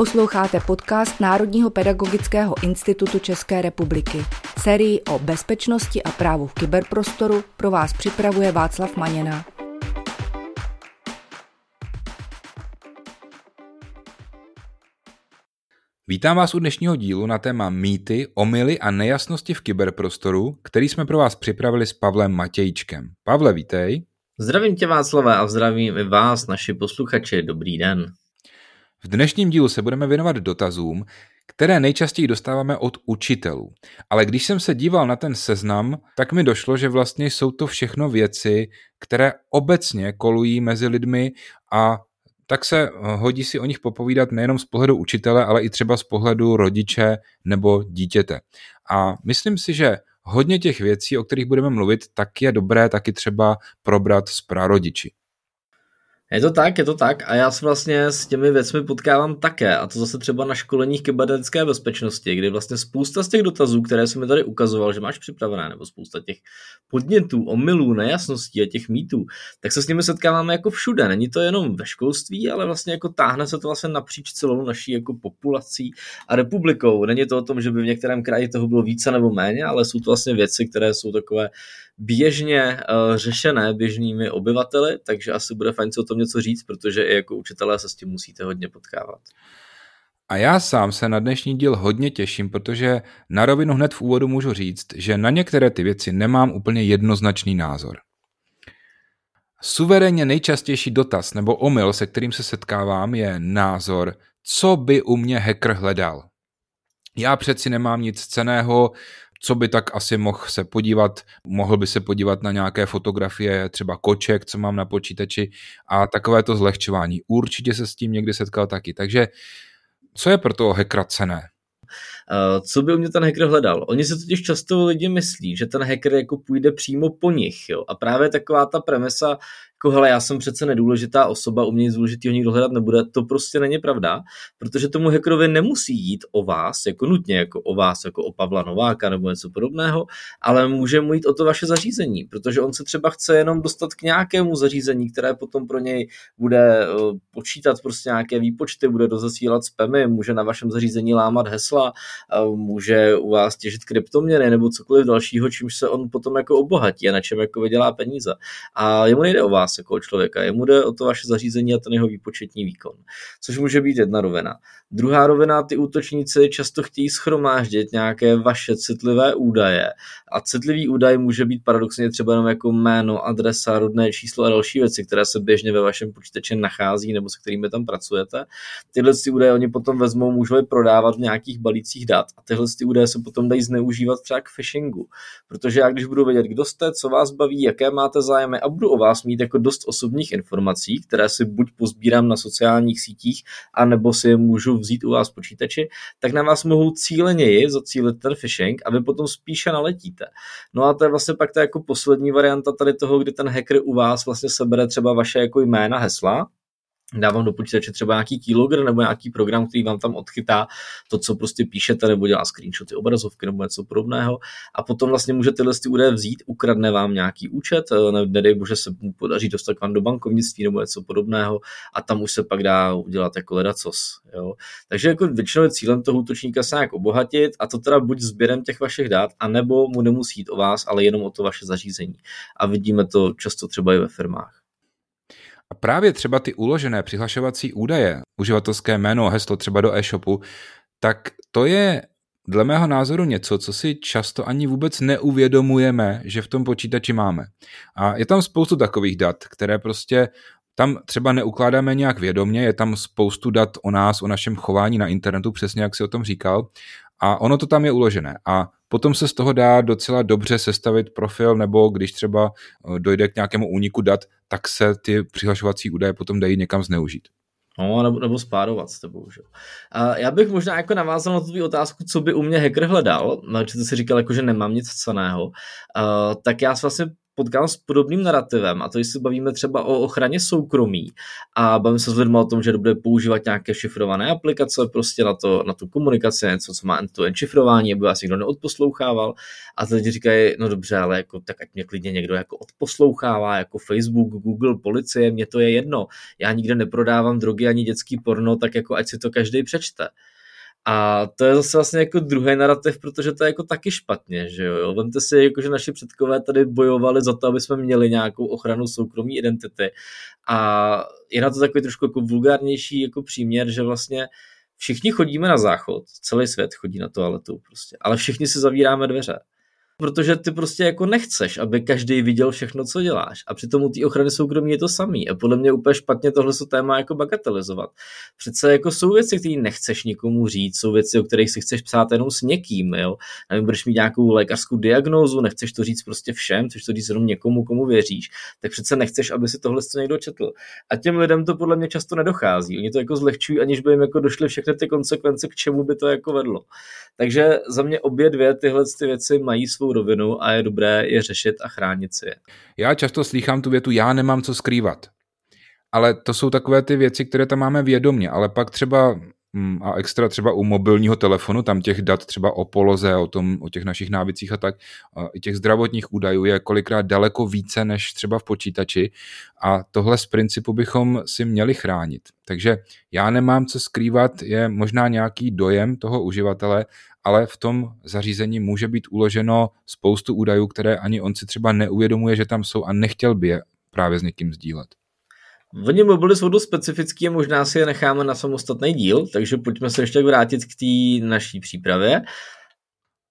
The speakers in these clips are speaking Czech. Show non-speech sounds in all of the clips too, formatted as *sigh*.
Posloucháte podcast Národního pedagogického institutu České republiky. Sérii o bezpečnosti a právu v kyberprostoru pro vás připravuje Václav Maněna. Vítám vás u dnešního dílu na téma mýty, omily a nejasnosti v kyberprostoru, který jsme pro vás připravili s Pavlem Matějčkem. Pavle, vítej. Zdravím tě Václava a zdravím i vás, naši posluchači. Dobrý den. V dnešním dílu se budeme věnovat dotazům, které nejčastěji dostáváme od učitelů. Ale když jsem se díval na ten seznam, tak mi došlo, že vlastně jsou to všechno věci, které obecně kolují mezi lidmi a tak se eh, hodí si o nich popovídat nejenom z pohledu učitele, ale i třeba z pohledu rodiče nebo dítěte. A myslím si, že hodně těch věcí, o kterých budeme mluvit, tak je dobré taky třeba probrat s prarodiči. Je to tak, je to tak a já se vlastně s těmi věcmi potkávám také a to zase třeba na školeních kybernetické bezpečnosti, kdy vlastně spousta z těch dotazů, které jsem mi tady ukazoval, že máš připravené, nebo spousta těch podnětů, omylů, nejasností a těch mýtů, tak se s nimi setkáváme jako všude. Není to jenom ve školství, ale vlastně jako táhne se to vlastně napříč celou naší jako populací a republikou. Není to o tom, že by v některém kraji toho bylo více nebo méně, ale jsou to vlastně věci, které jsou takové běžně uh, řešené běžnými obyvateli, takže asi bude fajn si o tom něco říct, protože i jako učitelé se s tím musíte hodně potkávat. A já sám se na dnešní díl hodně těším, protože na rovinu hned v úvodu můžu říct, že na některé ty věci nemám úplně jednoznačný názor. Suverénně nejčastější dotaz nebo omyl, se kterým se setkávám, je názor, co by u mě hacker hledal. Já přeci nemám nic ceného, co by tak asi mohl se podívat, mohl by se podívat na nějaké fotografie, třeba koček, co mám na počítači a takové to zlehčování. Určitě se s tím někdy setkal taky. Takže co je pro toho hackera cené? Co by u mě ten hacker hledal? Oni se totiž často lidi myslí, že ten hacker jako půjde přímo po nich. Jo? A právě taková ta premisa, jako hele, já jsem přece nedůležitá osoba, u mě nic důležitého nikdo hledat nebude, to prostě není pravda, protože tomu hackerovi nemusí jít o vás, jako nutně jako o vás, jako o Pavla Nováka nebo něco podobného, ale může mu jít o to vaše zařízení, protože on se třeba chce jenom dostat k nějakému zařízení, které potom pro něj bude eh, počítat prostě nějaké výpočty, bude dozasílat spamy, může na vašem zařízení lámat hesla, může u vás těžit kryptoměny nebo cokoliv dalšího, čímž se on potom jako obohatí a na čem jako vydělá peníze. A jemu nejde o vás, vás jako člověka. Jemu jde o to vaše zařízení a ten jeho výpočetní výkon, což může být jedna rovina. Druhá rovina, ty útočníci často chtějí schromáždit nějaké vaše citlivé údaje a citlivý údaj může být paradoxně třeba jenom jako jméno, adresa, rodné číslo a další věci, které se běžně ve vašem počítači nachází nebo se kterými tam pracujete. Tyhle ty údaje oni potom vezmou, můžou je prodávat v nějakých balících dat a tyhle ty údaje se potom dají zneužívat třeba k phishingu. Protože já když budu vědět, kdo jste, co vás baví, jaké máte zájmy a budu o vás mít jako dost osobních informací, které si buď pozbírám na sociálních sítích, anebo si je můžu vzít u vás počítači, tak na vás mohou cíleněji zacílit ten phishing a vy potom spíše naletíte. No a to je vlastně pak ta jako poslední varianta tady toho, kdy ten hacker u vás vlastně sebere třeba vaše jako jména, hesla, dávám do počítače třeba nějaký keylogger nebo nějaký program, který vám tam odchytá to, co prostě píšete, nebo dělá screenshoty obrazovky nebo něco podobného. A potom vlastně můžete tyhle ty údaje vzít, ukradne vám nějaký účet, eh, ne, nedej bože se mu podaří dostat k vám do bankovnictví nebo něco podobného a tam už se pak dá udělat jako ledacos. Jo. Takže jako většinou je cílem toho útočníka se nějak obohatit a to teda buď sběrem těch vašich dat, anebo mu nemusí jít o vás, ale jenom o to vaše zařízení. A vidíme to často třeba i ve firmách. A právě třeba ty uložené přihlašovací údaje, uživatelské jméno, heslo třeba do e-shopu, tak to je dle mého názoru něco, co si často ani vůbec neuvědomujeme, že v tom počítači máme. A je tam spoustu takových dat, které prostě tam třeba neukládáme nějak vědomně, je tam spoustu dat o nás, o našem chování na internetu, přesně jak si o tom říkal, a ono to tam je uložené. A potom se z toho dá docela dobře sestavit profil, nebo když třeba eh, dojde k nějakému úniku dat, tak se ty přihlašovací údaje potom dají někam zneužít. No, nebo, nebo spárovat s tebou, že? A já bych možná jako navázal na tu otázku, co by u mě hacker hledal, protože si říkal, jako, že nemám nic ceného, uh, tak já si vlastně potkám s podobným narrativem, a to když se bavíme třeba o ochraně soukromí a bavíme se s lidmi o tom, že bude používat nějaké šifrované aplikace prostě na, to, na tu komunikaci, něco, co má end-to-end šifrování, aby vás někdo neodposlouchával. A ty lidi říkají, no dobře, ale jako, tak ať mě klidně někdo jako odposlouchává, jako Facebook, Google, policie, mě to je jedno. Já nikde neprodávám drogy ani dětský porno, tak jako ať si to každý přečte. A to je zase vlastně jako druhý narrativ, protože to je jako taky špatně, že jo. Vemte si, jako, že naši předkové tady bojovali za to, aby jsme měli nějakou ochranu soukromí identity. A je na to takový trošku jako vulgárnější jako příměr, že vlastně všichni chodíme na záchod, celý svět chodí na toaletu prostě, ale všichni si zavíráme dveře protože ty prostě jako nechceš, aby každý viděl všechno, co děláš. A přitom u té ochrany soukromí je to samý. A podle mě úplně špatně tohle téma jako bagatelizovat. Přece jako jsou věci, které nechceš nikomu říct, jsou věci, o kterých si chceš psát jenom s někým, jo. Nevím, budeš mít nějakou lékařskou diagnózu, nechceš to říct prostě všem, chceš to říct jenom někomu, komu věříš, tak přece nechceš, aby si tohle někdo četl. A těm lidem to podle mě často nedochází. Oni to jako zlehčují, aniž by jim jako došly všechny ty konsekvence, k čemu by to jako vedlo. Takže za mě obě dvě tyhle ty věci mají svou rovinu a je dobré je řešit a chránit si je. Já často slýchám tu větu, já nemám co skrývat. Ale to jsou takové ty věci, které tam máme vědomě, ale pak třeba mm, a extra třeba u mobilního telefonu, tam těch dat třeba o poloze, o, tom, o těch našich návicích a tak, i těch zdravotních údajů je kolikrát daleko více než třeba v počítači a tohle z principu bychom si měli chránit. Takže já nemám co skrývat, je možná nějaký dojem toho uživatele, ale v tom zařízení může být uloženo spoustu údajů, které ani on si třeba neuvědomuje, že tam jsou a nechtěl by je právě s někým sdílet. Oni mobily jsou dost specifický a možná si je necháme na samostatný díl, takže pojďme se ještě vrátit k té naší přípravě.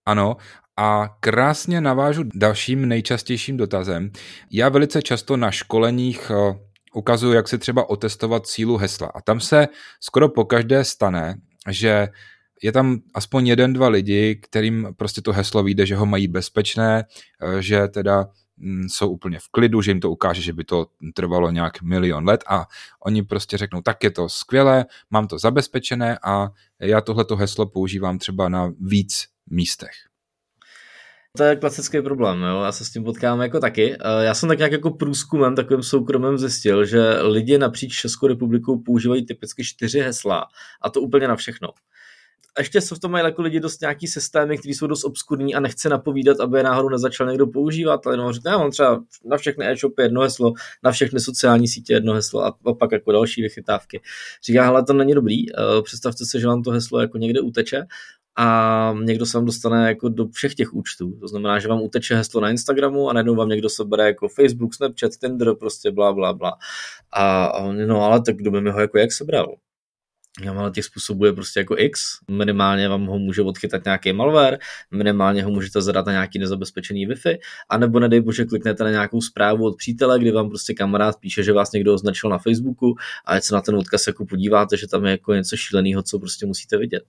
Ano, a krásně navážu dalším nejčastějším dotazem. Já velice často na školeních eh, ukazuju, jak si třeba otestovat sílu hesla. A tam se skoro po každé stane, že je tam aspoň jeden, dva lidi, kterým prostě to heslo vyjde, že ho mají bezpečné, eh, že teda mm, jsou úplně v klidu, že jim to ukáže, že by to trvalo nějak milion let a oni prostě řeknou, tak je to skvělé, mám to zabezpečené a já tohleto heslo používám třeba na víc místech. To je klasický problém, jo? já se s tím potkám jako taky. Eh, já jsem tak nějak jako průzkumem, takovým soukromem zjistil, že lidi napříč Českou republikou používají typicky čtyři hesla a to úplně na všechno a ještě jsou v tom mají jako lidi dost nějaký systémy, které jsou dost obskurní a nechce napovídat, aby je náhodou nezačal někdo používat, ale jenom říká, já mám třeba na všechny e-shopy jedno heslo, na všechny sociální sítě jedno heslo a pak jako další vychytávky. Říká, ale to není dobrý, eh, představte si, že vám to heslo jako někde uteče a někdo se vám dostane jako do všech těch účtů. To znamená, že vám uteče heslo na Instagramu a najednou vám někdo sebere jako Facebook, Snapchat, Tinder, prostě bla, bla, bla. A, a no ale tak kdo by mi ho jako jak sebral? Ale těch způsobů je prostě jako X. Minimálně vám ho může odchytat nějaký malware, minimálně ho můžete zadat na nějaký nezabezpečený Wi-Fi, anebo nedej bože kliknete na nějakou zprávu od přítele, kdy vám prostě kamarád píše, že vás někdo označil na Facebooku a ať se na ten odkaz jako podíváte, že tam je jako něco šíleného, co prostě musíte vidět.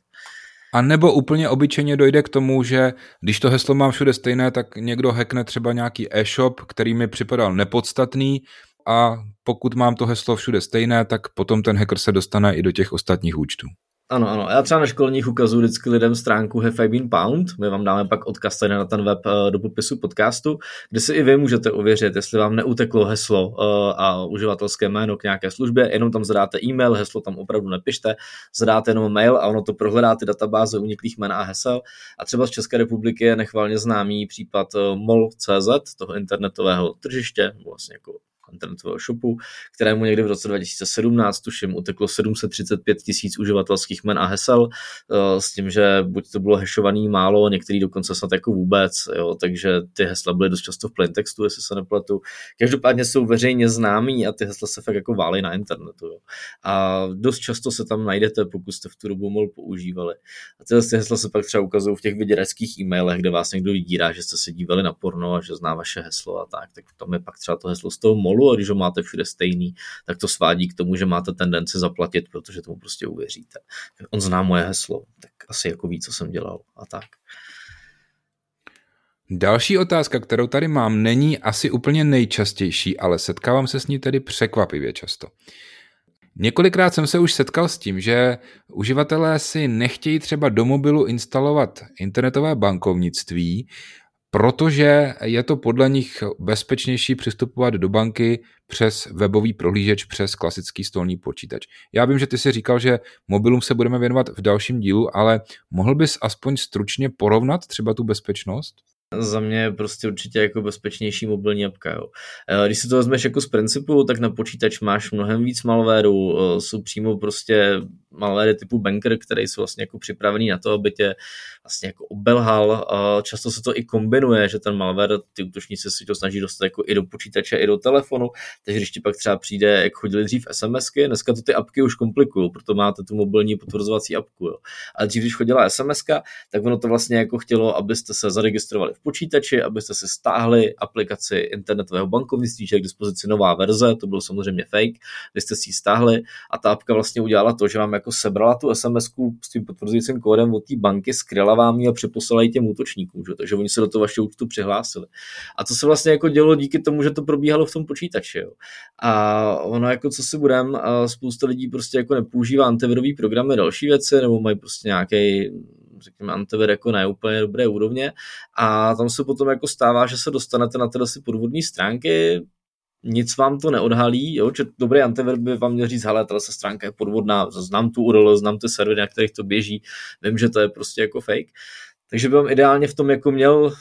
A nebo úplně obyčejně dojde k tomu, že když to heslo mám všude stejné, tak někdo hackne třeba nějaký e-shop, který mi připadal nepodstatný, a pokud mám to heslo všude stejné, tak potom ten hacker se dostane i do těch ostatních účtů. Ano, ano. Já třeba na školních ukazuju vždycky lidem stránku Have I Been Pound. My vám dáme pak odkaz tady na ten web eh, do popisu podcastu, kde si i vy můžete ověřit, jestli vám neuteklo heslo eh, a uživatelské jméno k nějaké službě, jenom tam zadáte e-mail, heslo tam opravdu nepište, zadáte jenom mail a ono to prohledá ty databáze uniklých jmen a hesel. A třeba z České republiky je nechvalně známý případ eh, MOL.cz, toho internetového tržiště, vlastně jako internetového shopu, kterému někdy v roce 2017 tuším uteklo 735 tisíc uživatelských men a hesel eh, s tím, že buď to bylo hashovaný málo, některý dokonce snad jako vůbec, jo, takže ty hesla byly dost často v plaintextu, jestli se nepletu. Každopádně jsou veřejně známí a ty hesla se fakt jako válí na internetu. Jo. A dost často se tam najdete, pokud jste v tu dobu MOL používali. A tyhle ty hesla se pak třeba ukazují v těch vyděračských e-mailech, kde vás někdo vydírá, že jste se dívali na porno a že zná vaše heslo a tak, tak tam je pak třeba to heslo z toho MOLu spolu a když ho máte všude stejný, tak to svádí k tomu, že máte tendenci zaplatit, protože tomu prostě uvěříte. On zná moje heslo, tak asi jako ví, co jsem dělal a tak. Další otázka, kterou tady mám, není asi úplně nejčastější, ale setkávám se s ní tedy překvapivě často. Několikrát jsem se už setkal s tím, že uživatelé si nechtějí třeba do mobilu instalovat internetové bankovnictví, protože je to podle nich bezpečnější přistupovat do banky přes webový prohlížeč, přes klasický stolní počítač. Já vím, že ty si říkal, že mobilům se budeme věnovat v dalším dílu, ale mohl bys aspoň stručně porovnat třeba tu bezpečnost? za mě je prostě určitě jako bezpečnější mobilní apka. Jo. Eh, když si to vezmeš jako z principu, tak na počítač máš mnohem víc malwareu, eh, jsou přímo prostě malware typu Banker, které jsou vlastně jako připravený na to, aby tě vlastně jako obelhal. Často se to i kombinuje, že ten malware, ty útočníci si to snaží dostat jako i do počítače, i do telefonu, takže když ti pak třeba přijde, jak chodili dřív SMSky, dneska to ty apky už komplikují, proto máte tu mobilní potvrzovací apku. Jo. Ale dřív, když chodila SMS, tak ono to vlastně jako chtělo, abyste se zaregistrovali v počítači, abyste si stáhli aplikaci internetového bankovnictví, že je k dispozici nová verze, to bylo samozřejmě fake, vy jste si ji stáhli a ta apka vlastně udělala to, že vám jako sebrala tu SMS s tím potvrzujícím kódem od té banky, skryla vám ji a přeposlala ji těm útočníkům, že? takže oni se do toho vašeho účtu přihlásili. A to se vlastně jako dělo díky tomu, že to probíhalo v tom počítači. Jo. A ono jako co si budem, spousta lidí prostě jako nepoužívá antivirový programy další věci, nebo mají prostě nějaký řekněme, antivir jako na úplně dobré úrovně a tam se potom jako stává, že se dostanete na tyhle si podvodní stránky, nic vám to neodhalí, jo? že dobrý antivir by vám měl říct, hele, tato stránka je podvodná, znám tu URL, znám ty servery, na kterých to běží, vím, že to je prostě jako fake. Takže by vám ideálně v tom jako měl uh,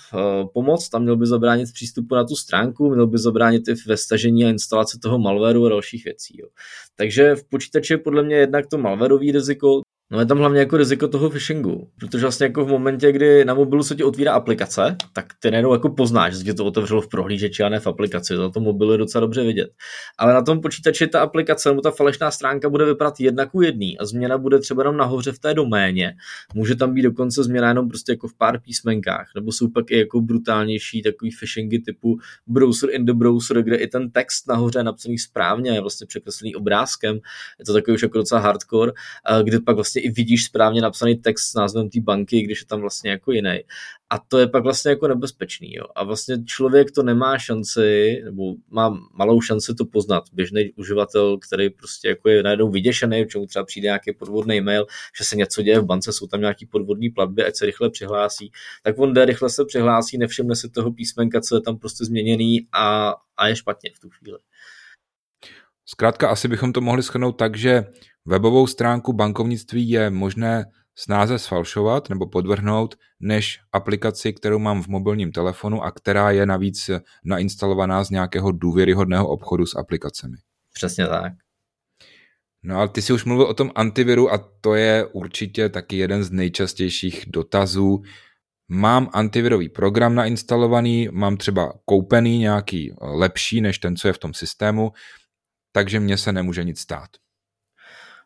pomoct, tam měl by zabránit přístupu na tu stránku, měl by zabránit i ve stažení a instalaci toho malwareu a dalších věcí. Jo. Takže v počítači je podle mě jednak to malwareový riziko, No je tam hlavně jako riziko toho phishingu, protože vlastně jako v momentě, kdy na mobilu se ti otvírá aplikace, tak ty najednou jako poznáš, že to otevřelo v prohlížeči a ne v aplikaci, za to mobilu je docela dobře vidět. Ale na tom počítači ta aplikace nebo ta falešná stránka bude vypadat jedna ku jedný a změna bude třeba jenom nahoře v té doméně. Může tam být dokonce změna jenom prostě jako v pár písmenkách, nebo jsou pak i jako brutálnější takový phishingy typu browser in the browser, kde i ten text nahoře je napsaný správně, je vlastně překreslený obrázkem. Je to takový už jako docela hardcore, kde pak vlastně i vidíš správně napsaný text s názvem té banky, když je tam vlastně jako jiný. A to je pak vlastně jako nebezpečný. Jo. A vlastně člověk to nemá šanci, nebo má malou šanci to poznat. Běžný uživatel, který prostě jako je najednou vyděšený, čemu třeba přijde nějaký podvodný mail, že se něco děje v bance, jsou tam nějaký podvodní platby, ať se rychle přihlásí, tak on jde, rychle se přihlásí, nevšimne si toho písmenka, co je tam prostě změněný a, a je špatně v tu chvíli. Zkrátka asi bychom to mohli schrnout tak, že Webovou stránku bankovnictví je možné snáze sfalšovat nebo podvrhnout, než aplikaci, kterou mám v mobilním telefonu a která je navíc nainstalovaná z nějakého důvěryhodného obchodu s aplikacemi. Přesně tak. No ale ty si už mluvil o tom antiviru a to je určitě taky jeden z nejčastějších dotazů. Mám antivirový program nainstalovaný, mám třeba koupený nějaký lepší než ten, co je v tom systému, takže mně se nemůže nic stát.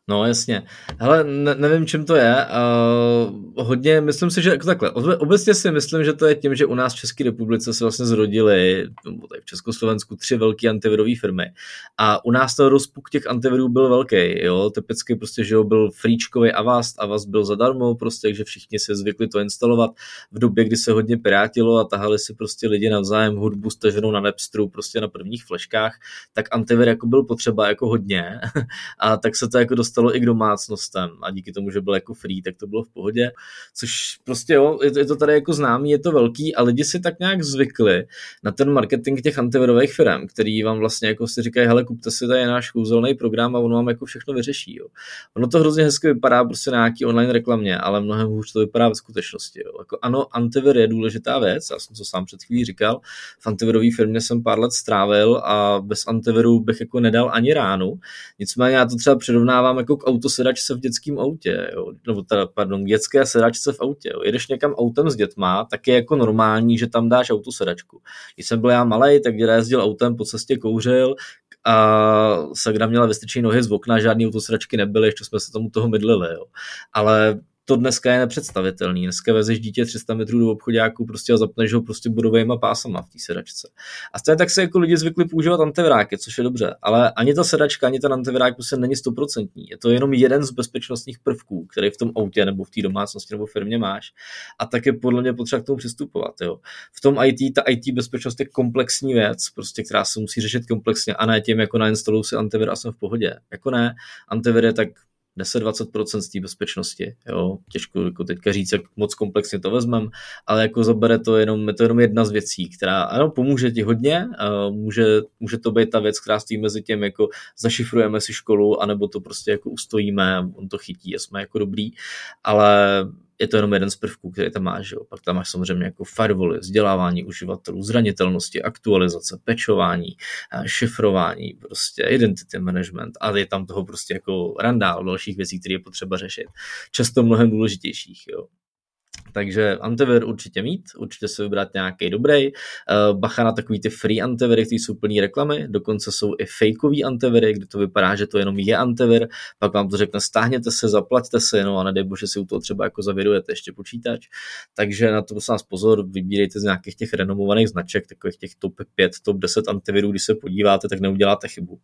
No jasně. Hele, ne, nevím, čím to je. Uh, hodně, myslím si, že jako takhle. Obecně si myslím, že to je tím, že u nás v České republice se vlastně zrodily, tady v Československu, tři velké antivirové firmy. A u nás ten rozpuk těch antivirů byl velký. Jo? Typicky prostě, že jo, byl fríčkový Avast, Avast byl zadarmo, prostě, takže všichni se zvykli to instalovat v době, kdy se hodně pirátilo a tahali si prostě lidi navzájem hudbu staženou na Napsteru, prostě na prvních fleškách, tak antivir jako byl potřeba jako hodně *laughs* a tak se to jako dost dostalo i k domácnostem a díky tomu, že byl jako free, tak to bylo v pohodě, což prostě jo, je to, je to tady jako známý, je to velký a lidi si tak nějak zvykli na ten marketing těch antivirových firm, který vám vlastně jako si říkají, hele, kupte si tady náš kouzelný program a ono vám jako všechno vyřeší. Jo. Ono to hrozně hezky vypadá prostě na nějaký online reklamě, ale mnohem hůř to vypadá ve skutečnosti. Jo. Jako ano, antivir je důležitá věc, já jsem to sám před chvílí říkal, v antivirové firmě jsem pár let strávil a bez antiviru bych jako nedal ani ránu. Nicméně já to třeba přirovnávám jako k autosedačce v dětském autě, jo? nebo teda, pardon, dětské sedačce v autě. Jo? Jedeš někam autem s dětma, tak je jako normální, že tam dáš autosedačku. Když jsem byl já malý, tak děda jezdil autem, po cestě kouřil, a Sagra měla vystrčené nohy z okna, žádný autosedačky nebyly, ještě jsme se tomu toho mydlili. Jo. Ale to dneska je nepředstavitelný. Dneska vezeš dítě 300 metrů do obchodáku prostě a zapneš ho prostě budovými pásama v té sedačce. A stejně tak se jako lidi zvykli používat antiviráky, což je dobře, ale ani ta sedačka, ani ten antivirák prostě není stoprocentní. Je to jenom jeden z bezpečnostních prvků, který v tom autě nebo v té domácnosti nebo firmě máš. A tak je podle mě potřeba k tomu přistupovat. Jo. V tom IT, ta IT bezpečnost je komplexní věc, prostě, která se musí řešit komplexně a ne tím, jako nainstaluju si antivir a jsem v pohodě. Jako ne, antivir je tak 10-20% z té bezpečnosti. Jo? Těžko jako teďka říct, jak moc komplexně to vezmem, ale jako zabere to jenom, je to jenom jedna z věcí, která ano, pomůže ti hodně, může, může to být ta věc, která stojí mezi tím, jako zašifrujeme si školu, anebo to prostě jako ustojíme, on to chytí a jsme jako dobrý, ale je to jenom jeden z prvků, který tam máš. Jo. Pak tam máš samozřejmě jako firewally, vzdělávání uživatelů, zranitelnosti, aktualizace, pečování, eh, šifrování, prostě identity management a je tam toho prostě jako randál dalších věcí, které je potřeba řešit. Často mnohem důležitějších. Jo. Takže antivir určitě mít, určitě si vybrat nějaký dobrý. Eh, bacha na takový ty free antiviry, které jsou plný reklamy, dokonce jsou i fakeový antiviry, kde to vypadá, že to jenom je antivir, pak vám to řekne stáhněte se, zaplaťte se, no a nedej bože si u toho třeba jako zavirujete ještě počítač. Takže na to prosím pozor, vybírejte z nějakých těch renomovaných značek, takových těch top 5, top 10 antivirů, když se podíváte, tak neuděláte chybu.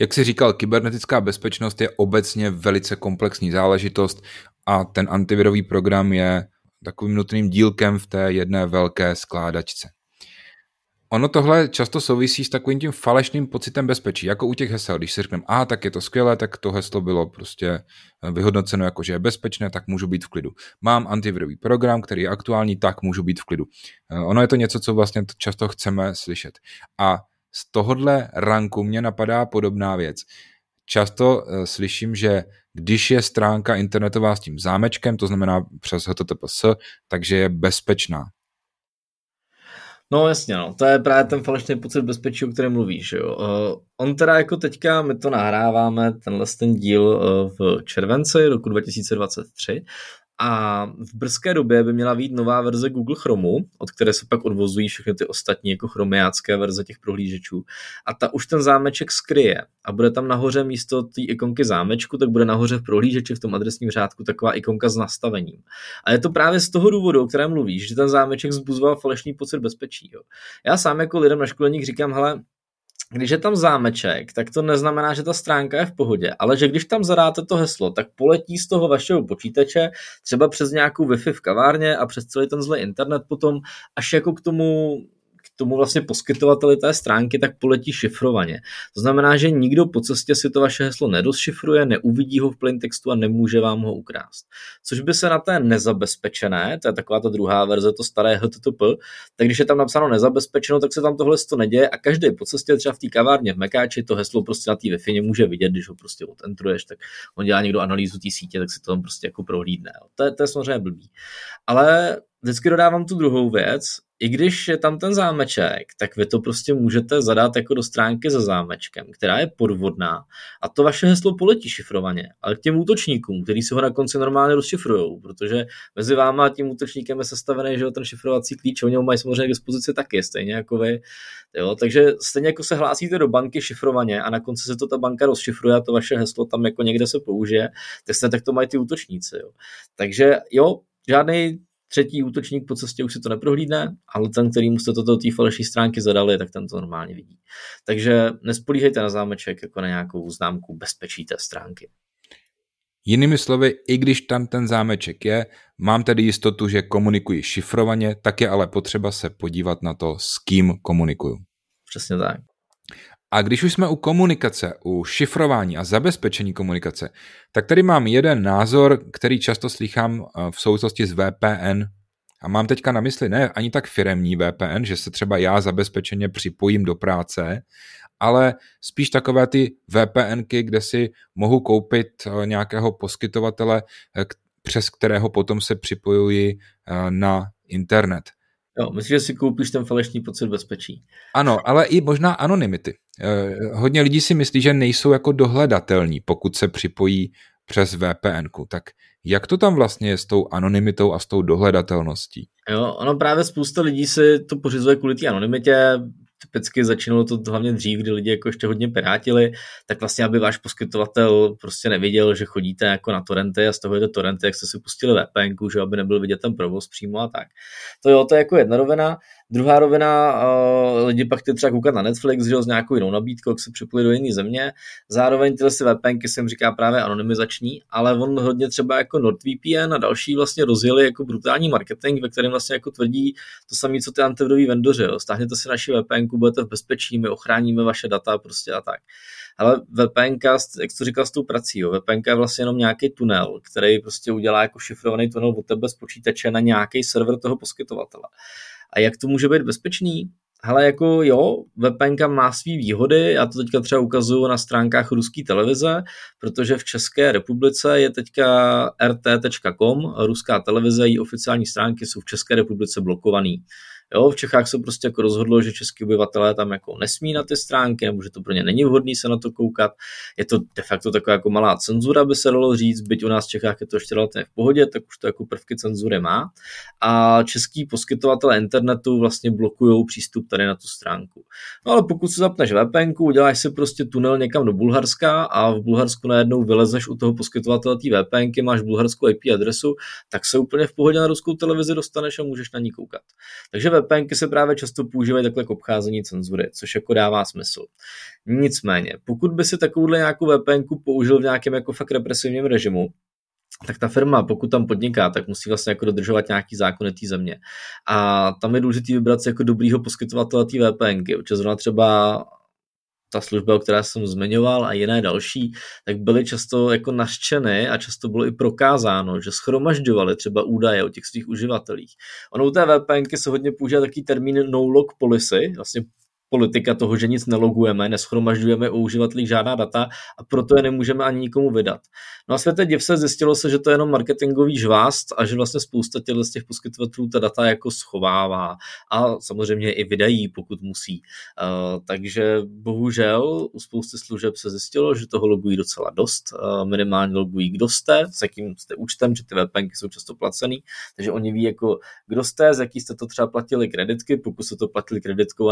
Jak jsi říkal, kybernetická bezpečnost je obecně velice komplexní záležitost a ten antivirový program je takovým nutným dílkem v té jedné velké skládačce. Ono tohle často souvisí s takovým tím falešným pocitem bezpečí, jako u těch hesel. Když si řekneme, a tak je to skvělé, tak to heslo bylo prostě vyhodnoceno jako, že je bezpečné, tak můžu být v klidu. Mám antivirový program, který je aktuální, tak můžu být v klidu. Ono je to něco, co vlastně často chceme slyšet. A z tohohle ranku mě napadá podobná věc. Často uh, slyším, že když je stránka internetová s tím zámečkem, to znamená přes HTTPS, takže je bezpečná. No jasně, no. to je právě ten falešný pocit bezpečí, o kterém mluvíš. Jo. Uh, on teda jako teďka, my to nahráváme, tenhle ten díl uh, v červenci roku 2023 a v brzké době by měla být nová verze Google Chromu, od které se pak odvozují všechny ty ostatní jako chromiácké verze těch prohlížečů. A ta už ten zámeček skryje a bude tam nahoře místo té ikonky zámečku, tak bude nahoře v prohlížeči v tom adresním řádku taková ikonka s nastavením. A je to právě z toho důvodu, o kterém mluvíš, že ten zámeček zbuzoval falešný pocit bezpečí. Jo. Já sám jako lidem na školeních říkám, hele, když je tam zámeček, tak to neznamená, že ta stránka je v pohodě, ale že když tam zadáte to heslo, tak poletí z toho vašeho počítače třeba přes nějakou Wi-Fi v kavárně a přes celý ten zlý internet potom až jako k tomu tomu vlastně poskytovateli té stránky, tak poletí šifrovaně. To znamená, že nikdo po cestě si to vaše heslo nedosšifruje, neuvidí ho v plain textu a nemůže vám ho ukrást. Což by se na té nezabezpečené, to je taková ta druhá verze, to staré HTTP, tak když je tam napsáno nezabezpečeno, tak se tam tohle to neděje a každý po cestě třeba v té kavárně v Mekáči to heslo prostě na té wi může vidět, když ho prostě odentruješ, tak on dělá někdo analýzu té sítě, tak si to tam prostě jako prohlídne. To je, to je samozřejmě blbý. Ale vždycky dodávám tu druhou věc, i když je tam ten zámeček, tak vy to prostě můžete zadat jako do stránky za zámečkem, která je podvodná a to vaše heslo poletí šifrovaně, ale k těm útočníkům, kteří si ho na konci normálně rozšifrují, protože mezi váma a tím útočníkem je sestavený, že ten šifrovací klíč, oni ho mají samozřejmě k dispozici taky, stejně jako vy. Jo, takže stejně jako se hlásíte do banky šifrovaně a na konci se to ta banka rozšifruje a to vaše heslo tam jako někde se použije, tak se tak to mají ty útočníci. Jo. Takže jo, žádný třetí útočník po cestě už si to neprohlídne, ale ten, který mu jste toto do té falešní stránky zadali, tak ten to normálně vidí. Takže nespolíhejte na zámeček jako na nějakou známku bezpečí té stránky. Jinými slovy, i když tam ten zámeček je, mám tedy jistotu, že komunikuji šifrovaně, tak je ale potřeba se podívat na to, s kým komunikuju. Přesně tak. A když už jsme u komunikace, u šifrování a zabezpečení komunikace, tak tady mám jeden názor, který často slychám eh, v souvislosti s VPN. A mám teďka na mysli ne ani tak firemní VPN, že se třeba já zabezpečeně připojím do práce, ale spíš takové ty VPNky, kde si mohu koupit eh, nějakého poskytovatele, eh, přes kterého potom se připojuji na internet. Jo, myslím, že si koupíš ten falešný pocit bezpečí. Ano, ale i možná anonymity. Eh, hodně lidí si myslí, že nejsou jako dohledatelní, pokud se připojí přes VPN. -ku. Tak jak to tam vlastně je s tou anonymitou a s tou dohledatelností? Jo, ono právě spousta lidí si to pořizuje kvůli té anonymitě, typicky začínalo to hlavně dřív, kdy lidi jako ještě hodně pirátili, tak vlastně, aby váš poskytovatel prostě neviděl, že chodíte jako na torrenty a stahujete torrenty, jak jste si pustili VPN, že aby nebyl vidět ten provoz přímo a tak. To jo, to je jako jedna rovina. Druhá rovina, uh, lidi pak chtějí třeba koukat na Netflix, že s nějakou jinou nabídkou, jak se připojit do jiné země. Zároveň tyhle si VPNky se jim říká právě anonymizační, ale on hodně třeba jako NordVPN a další vlastně rozjeli jako brutální marketing, ve kterém vlastně jako tvrdí to samé, co ty antivirový vendoři. Jo. Stáhněte si naši VPNku, budete v bezpečí, my ochráníme vaše data prostě a tak. Ale VPN, jak to říkal s tou prací, jo, VPN je vlastně jenom nějaký tunel, který prostě udělá jako šifrovaný tunel od tebe z počítače na nějaký server toho poskytovatele. A jak to může být bezpečný? Hele, jako jo, VPN má své výhody, já to teďka třeba ukazuju na stránkách ruské televize, protože v České republice je teďka rt.com, ruská televize, její oficiální stránky jsou v České republice blokovaný. Jo, v Čechách se prostě jako rozhodlo, že český obyvatelé tam jako nesmí na ty stránky, nebo že to pro ně není vhodné se na to koukat. Je to de facto taková jako malá cenzura, by se dalo říct, byť u nás v Čechách je to ještě relativně v pohodě, tak už to jako prvky cenzury má. A český poskytovatelé internetu vlastně blokují přístup tady na tu stránku. No ale pokud se zapneš VPN, uděláš si prostě tunel někam do Bulharska a v Bulharsku najednou vylezeš u toho poskytovatele té VPN, máš bulharskou IP adresu, tak se úplně v pohodě na ruskou televizi dostaneš a můžeš na ní koukat. Takže VPNky se právě často používají takhle k obcházení cenzury, což jako dává smysl. Nicméně, pokud by si takovouhle nějakou VPNku použil v nějakém jako fakt represivním režimu, tak ta firma, pokud tam podniká, tak musí vlastně jako dodržovat nějaký zákony té země. A tam je důležité vybrat si jako dobrýho poskytovatele té VPNky, protože zrovna třeba ta služba, o které jsem zmiňoval a jiné další, tak byly často jako naštěny a často bylo i prokázáno, že schromažďovali třeba údaje o těch svých uživatelích. Ono u té VPNky se hodně používá taký termín no-log policy, vlastně politika toho, že nic nelogujeme, neschromažďujeme u uživatelích žádná data a proto je nemůžeme ani nikomu vydat. No a světe div se zjistilo se, že to je jenom marketingový žvást a že vlastně spousta těch, z těch poskytovatelů ta data jako schovává a samozřejmě i vydají, pokud musí. Uh, takže bohužel u spousty služeb se zjistilo, že toho logují docela dost, uh, minimálně logují, kdo jste, s jakým jste účtem, že ty VPNky jsou často placený, takže oni ví jako, kdo jste, z jaký jste to třeba platili kreditky, pokud se to platili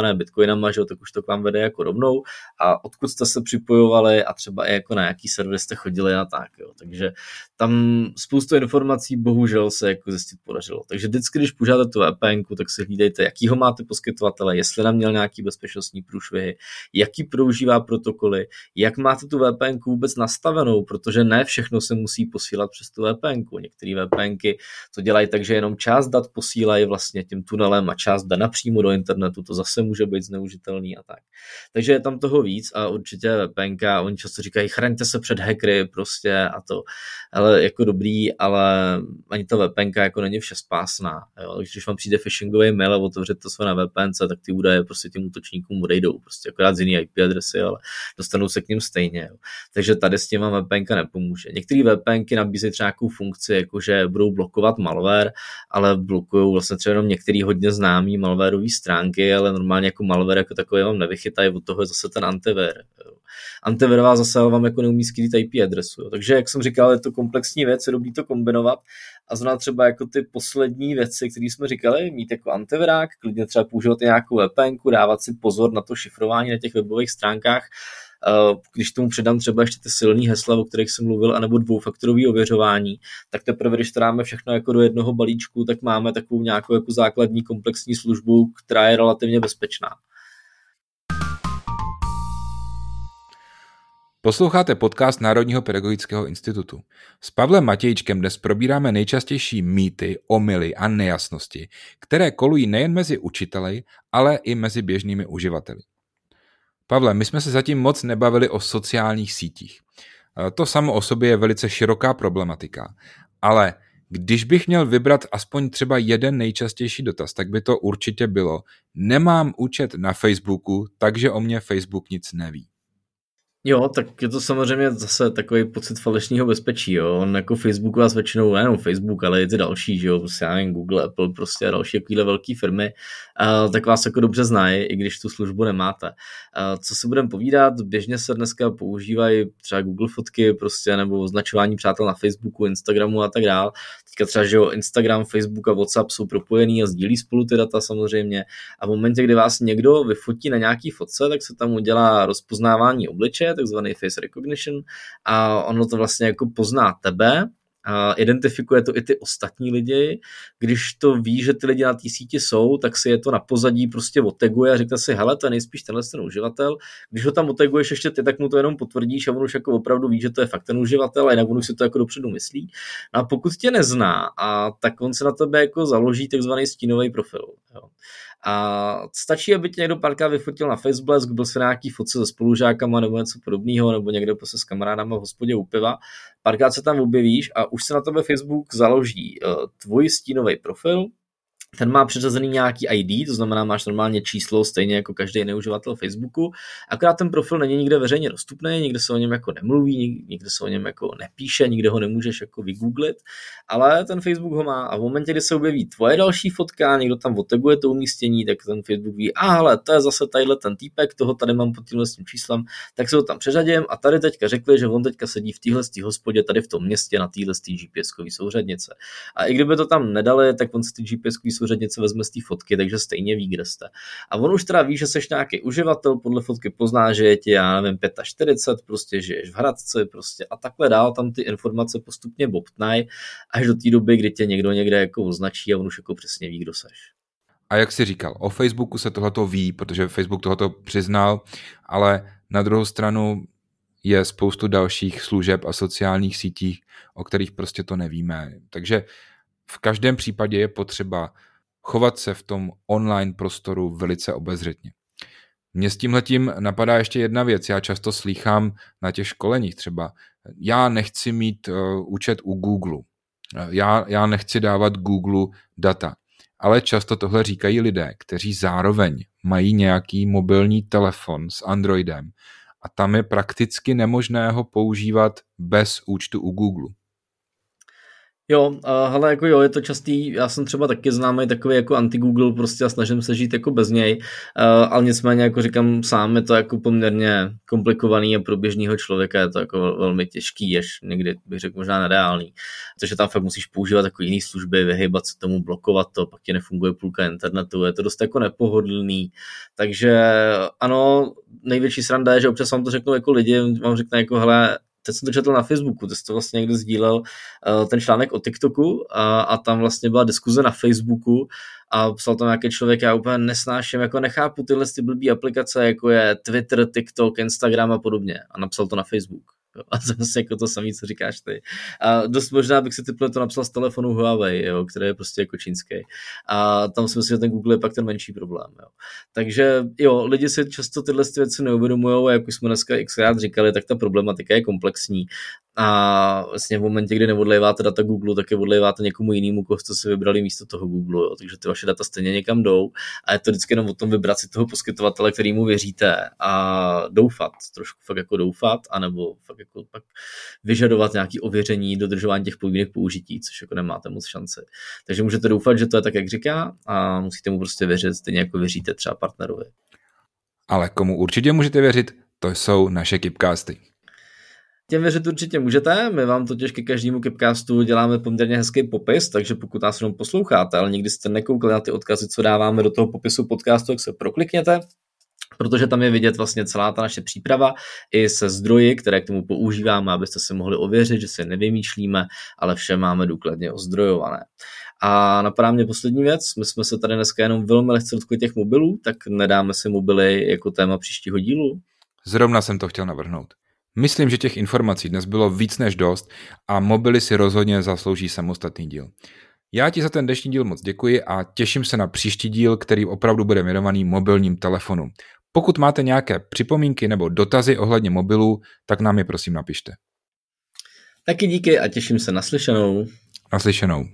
ne bitcoinama, že, tak už to k vám vede jako rovnou a odkud jste se připojovali a třeba i jako na jaký server jste chodili a tak. Jo. Takže tam spoustu informací bohužel se jako zjistit podařilo. Takže vždycky, když požádáte tu VPN, tak si hlídejte, jakýho máte poskytovatele, jestli nám měl nějaký bezpečnostní průšvihy, jaký používá protokoly, jak máte tu VPN vůbec nastavenou, protože ne všechno se musí posílat přes tu VPN. Některé VPN to dělají tak, že jenom část dat posílají vlastně tím tunelem a část jde napřímo do internetu, to zase může být zneužitelný a tak. Takže je tam toho víc a určitě VPN, oni často říkají, chraňte se před hackery prostě a to, ale jako dobrý, ale ani ta VPN jako není vše spásná. Jo? Když vám přijde phishingový mail a otevřete to své na VPN, tak ty údaje prostě těm útočníkům odejdou, prostě akorát z jiný IP adresy, ale dostanou se k ním stejně. Jo? Takže tady s těma VPN nepomůže. Některé VPN nabízejí třeba nějakou funkci, jako že budou blokovat malware, ale blokují vlastně třeba jenom některé hodně známý malwareové stránky, ale normálně jako malware jako takový vám nevychytají, od toho je zase ten antivir. Jo? antivirová zase vám jako neumí skryt IP adresu. Jo. Takže, jak jsem říkal, je to komplexní věc, je dobrý to kombinovat a zrovna třeba jako ty poslední věci, které jsme říkali, mít jako antivirák, klidně třeba používat nějakou VPN, dávat si pozor na to šifrování na těch webových stránkách, eh, když tomu předám třeba ještě ty silné hesla, o kterých jsem mluvil, anebo dvoufaktorové ověřování, tak teprve, když to dáme všechno jako do jednoho balíčku, tak máme takovou nějakou jako základní komplexní službu, která je relativně bezpečná. Posloucháte podcast Národního pedagogického institutu. S Pavlem Matějčkem dnes probíráme nejčastější mýty, omily a nejasnosti, které kolují nejen mezi učiteli, ale i mezi běžnými uživateli. Pavle, my jsme se zatím moc nebavili o sociálních sítích. To samo o sobě je velice široká problematika, ale když bych měl vybrat aspoň třeba jeden nejčastější dotaz, tak by to určitě bylo nemám účet na Facebooku, takže o mě Facebook nic neví. Jo, tak je to samozřejmě zase takový pocit falešného bezpečí, jo. On jako Facebook vás většinou, nejenom Facebook, ale i ty další, že jo, prostě já nevím, Google, Apple, prostě a další takovéhle velké firmy, uh, tak vás jako dobře znají, i když tu službu nemáte. Uh, co si budeme povídat, běžně se dneska používají třeba Google fotky, prostě, nebo označování přátel na Facebooku, Instagramu a tak dále. Teďka třeba, že jo, Instagram, Facebook a WhatsApp jsou propojený a sdílí spolu ty data samozřejmě. A v momentě, kdy vás někdo vyfotí na nějaký fotce, tak se tam udělá rozpoznávání obličeje, takzvaný face recognition a ono to vlastně jako pozná tebe a identifikuje to i ty ostatní lidi. Když to ví, že ty lidi na té síti jsou, tak si je to na pozadí prostě oteguje a říká si, hele, to je nejspíš tenhle ten uživatel. Když ho tam oteguješ ještě ty, tak mu to jenom potvrdíš a on už jako opravdu ví, že to je fakt ten uživatel a jinak on už si to jako dopředu myslí. No a pokud tě nezná, a tak on se na tebe jako založí takzvaný stínový profil. Jo. A stačí, aby tě někdo párkrát vyfotil na Facebook, byl si na nějaký fotce se spolužákama nebo něco podobného, nebo někde prostě s kamarádama v hospodě u piva. Párkrát se tam objevíš a už se na tebe Facebook založí uh, tvůj stínový profil, ten má přiřazený nějaký ID, to znamená, máš normálně číslo, stejně jako každý neuživatel Facebooku, akorát ten profil není nikde veřejně dostupný, nikde se o něm jako nemluví, nikde se o něm jako nepíše, nikde ho nemůžeš jako vygooglit, ale ten Facebook ho má. A v momentě, kdy se objeví tvoje další fotka, někdo tam otaguje to umístění, tak ten Facebook ví, a hele, to je zase tadyhle ten týpek, toho tady mám pod tímhle s tím číslem, tak se ho tam přeřadím a tady teďka řekli, že on teďka sedí v téhle hospodě, tady v tom městě na téhle GPS-kové souřadnice. A i kdyby to tam nedali, tak on si ty GPS-kové souřad něco vezme z té fotky, takže stejně ví, kde jste. A on už teda ví, že jsi nějaký uživatel, podle fotky pozná, že je ti, já nevím, 45, prostě žiješ v Hradci, prostě a takhle dál tam ty informace postupně bobtnají, až do té doby, kdy tě někdo někde jako označí a on už jako přesně ví, kdo seš. A jak jsi říkal, o Facebooku se tohleto ví, protože Facebook tohleto přiznal, ale na druhou stranu je spoustu dalších služeb a sociálních sítích, o kterých prostě to nevíme. Takže v každém případě je potřeba chovat se v tom online prostoru velice obezřetně. Mně s tímhletím napadá ještě jedna věc. Já často slýchám na těch školeních třeba, já nechci mít uh, účet u Google, já, já nechci dávat Google data. Ale často tohle říkají lidé, kteří zároveň mají nějaký mobilní telefon s Androidem a tam je prakticky nemožné ho používat bez účtu u Google. Jo, uh, hele, jako jo, je to častý, já jsem třeba taky známý takový jako anti-Google prostě a snažím se žít jako bez něj, uh, ale nicméně jako říkám sám, je to jako poměrně komplikovaný a pro běžného člověka je to jako velmi těžký, až někdy bych řekl možná nereálný, protože tam fakt musíš používat jako jiné služby, vyhybat se tomu, blokovat to, pak ti nefunguje půlka internetu, je to dost jako nepohodlný, takže ano, největší sranda je, že občas vám to řeknu jako lidi, vám řekne jako hele, teď jsem to četl na Facebooku, jsi to vlastně někdo sdílel, uh, ten článek o TikToku a, a tam vlastně byla diskuze na Facebooku a psal tam nějaký člověk, já úplně nesnáším, jako nechápu tyhle ty blbý aplikace, jako je Twitter, TikTok, Instagram a podobně a napsal to na Facebook. A vlastně jako to samé, co říkáš ty. A dost možná bych si tyhle to napsal z telefonu Huawei, jo, který je prostě jako čínský. A tam si myslím, že ten Google je pak ten menší problém. Jo. Takže jo, lidi si často tyhle věci neuvědomují a jak už jsme dneska xkrát říkali, tak ta problematika je komplexní a vlastně v momentě, kdy neodléváte data Google, tak je odléváte někomu jinému, koho jste si vybrali místo toho Google, jo. takže ty vaše data stejně někam jdou a je to vždycky jenom o tom vybrat si toho poskytovatele, kterýmu věříte a doufat, trošku fakt jako doufat, anebo fakt jako pak vyžadovat nějaké ověření, dodržování těch podmínek použití, což jako nemáte moc šanci. Takže můžete doufat, že to je tak, jak říká a musíte mu prostě věřit, stejně jako věříte třeba partnerovi. Ale komu určitě můžete věřit, to jsou naše Kipcasty. Těm věřit určitě můžete, my vám totiž ke každému Kipcastu děláme poměrně hezký popis, takže pokud nás jenom posloucháte, ale nikdy jste nekoukli na ty odkazy, co dáváme do toho popisu podcastu, tak se proklikněte, protože tam je vidět vlastně celá ta naše příprava i se zdroji, které k tomu používáme, abyste si mohli ověřit, že si nevymýšlíme, ale vše máme důkladně ozdrojované. A napadá mě poslední věc, my jsme se tady dneska jenom velmi lehce dotkli těch mobilů, tak nedáme si mobily jako téma příštího dílu? Zrovna jsem to chtěl navrhnout. Myslím, že těch informací dnes bylo víc než dost a mobily si rozhodně zaslouží samostatný díl. Já ti za ten dnešní díl moc děkuji a těším se na příští díl, který opravdu bude věnovaný mobilním telefonům. Pokud máte nějaké připomínky nebo dotazy ohledně mobilů, tak nám je prosím napište. Taky díky a těším se na slyšenou. Naslyšenou.